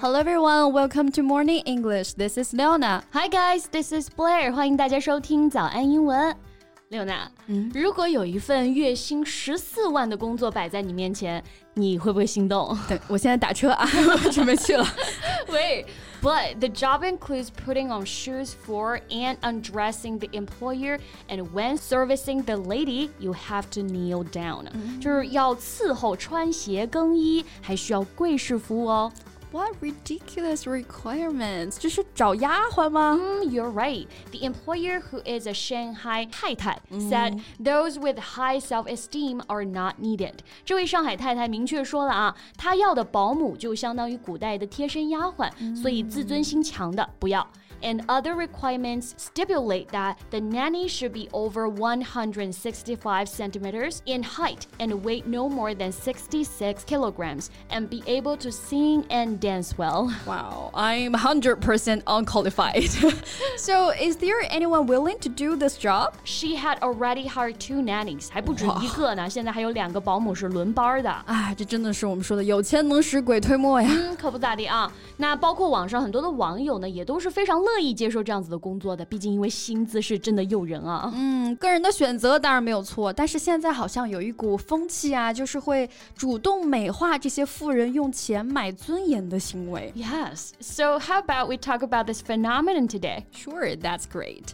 Hello everyone, welcome to Morning English. This is Leona. Hi guys, this is Blair. 欢迎大家收听早安英文。刘娜，嗯，如果有一份月薪十四万的工作摆在你面前，你会不会心动？对我现在打车啊，准备去了。Wait, but the job includes putting on shoes for and undressing the employer, and when servicing the lady, you have to kneel down. 就是要伺候、穿鞋、更衣，还需要跪式服务哦。 What ridiculous requirements? 这是找丫鬟吗？Mm, you're right. The employer who is a Shanghai 太太 said those with high self-esteem are not needed. 这位上海太太明确说了啊，她要的保姆就相当于古代的贴身丫鬟，所以自尊心强的不要。 and other requirements stipulate that the nanny should be over 165 centimeters in height and weight no more than 66 kilograms and be able to sing and dance well. Wow, I'm 100% unqualified. so, is there anyone willing to do this job? She had already hired two nannies，还不止一个呢，现在还有两个保姆是轮班的。哎，这真的是我们说的有钱能使鬼推磨呀。嗯，可不咋地啊。那包括网上很多的网友呢，也都是非常乐。 乐意接受这样子的工作的，毕竟因为薪资是真的诱人啊。嗯，个人的选择当然没有错，但是现在好像有一股风气啊，就是会主动美化这些富人用钱买尊严的行为。Yes, so how about we talk about this phenomenon today? Sure, that's great.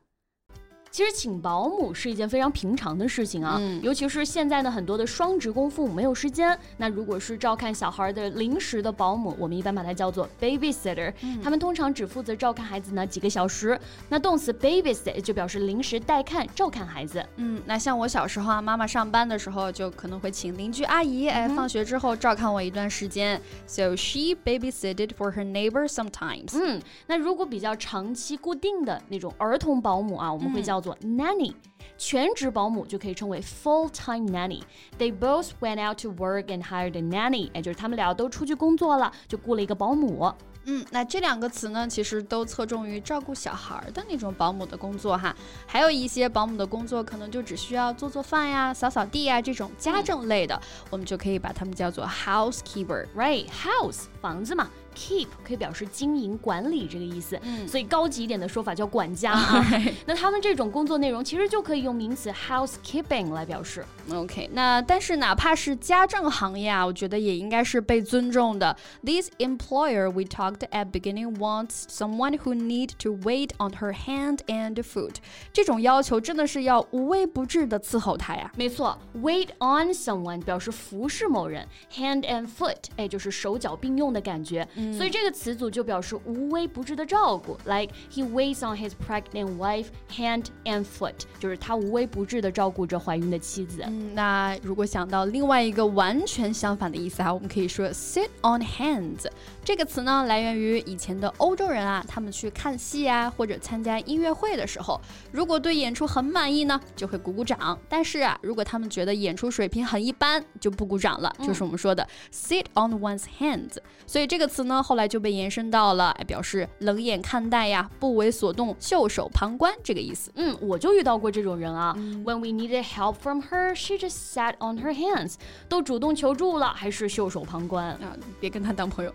其实请保姆是一件非常平常的事情啊，尤其是现在呢，很多的双职工父母没有时间。那如果是照看小孩的临时的保姆，我们一般把它叫做 babysitter。他们通常只负责照看孩子呢几个小时。那动词 babysit 就表示临时代看、照看孩子。嗯，那像我小时候啊，妈妈上班的时候就可能会请邻居阿姨，哎，放学之后照看我一段时间。So she babysitted for her neighbor sometimes。嗯，那如果比较长期固定的那种儿童保姆啊，我们会叫叫做 nanny，全职保姆就可以称为 full-time nanny。They both went out to work and hired a nanny，也就是他们俩都出去工作了，就雇了一个保姆。嗯，那这两个词呢，其实都侧重于照顾小孩的那种保姆的工作哈。还有一些保姆的工作，可能就只需要做做饭呀、扫扫地呀这种家政类的，我们就可以把它们叫做 housekeeper，right？House 房子嘛。Keep 可以表示经营管理这个意思，嗯，所以高级一点的说法叫管家啊。那他们这种工作内容其实就可以用名词 housekeeping 来表示。OK，那但是哪怕是家政行业啊，我觉得也应该是被尊重的。This employer we talked at beginning wants someone who need to wait on her hand and foot。这种要求真的是要无微不至的伺候她呀。没错，wait on someone 表示服侍某人，hand and foot 哎就是手脚并用的感觉。所以这个词组就表示无微不至的照顾，like he waits on his pregnant wife hand and foot，就是他无微不至的照顾着怀孕的妻子。嗯，那如果想到另外一个完全相反的意思啊，我们可以说 sit on hands。这个词呢，来源于以前的欧洲人啊，他们去看戏啊或者参加音乐会的时候，如果对演出很满意呢，就会鼓鼓掌；但是啊，如果他们觉得演出水平很一般，就不鼓掌了，就是我们说的 sit on one's hands。所以这个词呢。后来就被延伸到了表示冷眼看待呀、不为所动、袖手旁观这个意思。嗯，我就遇到过这种人啊。When we needed help from her, she just sat on her hands。都主动求助了，还是袖手旁观啊？别跟他当朋友。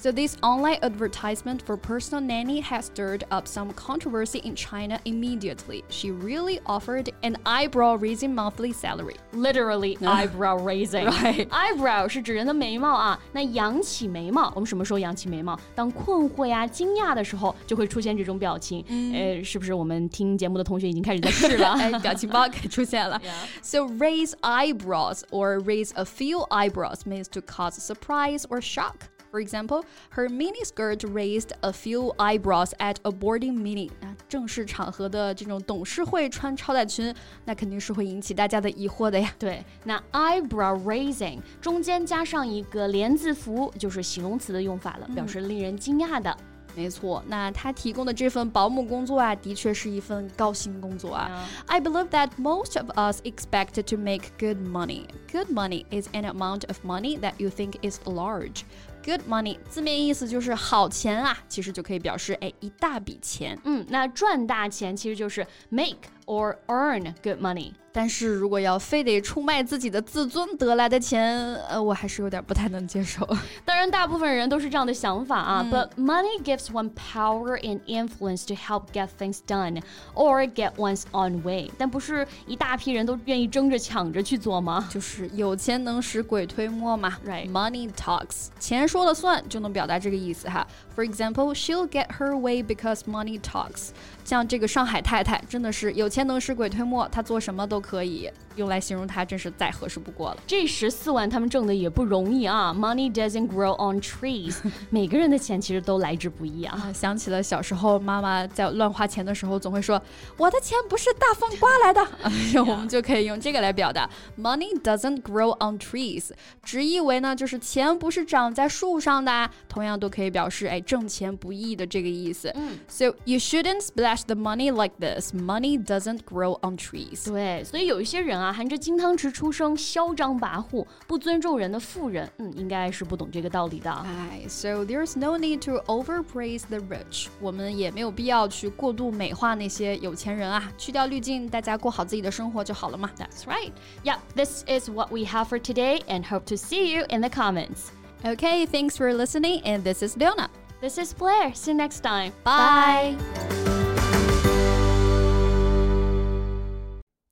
So this online advertisement for personal nanny has stirred up some controversy in China immediately. She really offered an eyebrow-raising monthly salary. Literally eyebrow raising. Right. Eyebrow 是指人的眉毛啊，那扬起眉毛。我们什么时候扬起眉毛？当困惑呀、惊讶的时候，就会出现这种表情。嗯、呃，是不是我们听节目的同学已经开始在试了？哎，表情包给出现了。Yeah. So raise eyebrows or raise a few eyebrows means to cause surprise or shock. For example, her mini skirt raised a few eyebrows at a boarding meeting. 啊，正式场合的这种董事会穿超短裙，那肯定是会引起大家的疑惑的呀。对，那 eyebrow raising 中间加上一个连字符，就是形容词的用法了，表示令人惊讶的。 没错，那他提供的这份保姆工作啊，的确是一份高薪工作啊。I believe that most of us expect to make good money. Good money is an amount of money that you think is large. Good money 字面意思就是好钱啊，其实就可以表示哎一大笔钱。嗯，那赚大钱其实就是 make or earn good money。但是如果要非得出卖自己的自尊得来的钱，呃，我还是有点不太能接受。当然，大部分人都是这样的想法啊。嗯、But money gives one power and influence to help get things done or get one's own way。但不是一大批人都愿意争着抢着去做吗？就是有钱能使鬼推磨嘛。Right. Money talks，钱说了算，就能表达这个意思哈。For example, she'll get her way because money talks。像这个上海太太，真的是有钱 天能使鬼推磨，他做什么都可以。用来形容它真是再合适不过了。这十四万他们挣的也不容易啊！Money doesn't grow on trees，每个人的钱其实都来之不易啊。想起了小时候妈妈在乱花钱的时候，总会说我的钱不是大风刮来的。我们就可以用这个来表达：Money doesn't grow on trees，直译为呢就是钱不是长在树上的。同样都可以表示哎挣钱不易的这个意思。嗯，So you shouldn't splash the money like this. Money doesn't grow on trees。对，所以有一些人啊。啊，含着金汤匙出生、嚣张跋扈、不尊重人的富人，嗯，应该是不懂这个道理的。哎，So there's no need to overpraise the rich。我们也没有必要去过度美化那些有钱人啊，去掉滤镜，大家过好自己的生活就好了嘛。That's right. Yeah, this is what we have for today, and hope to see you in the comments. Okay, thanks for listening, and this is Leona. This is Blair. See you next time. Bye.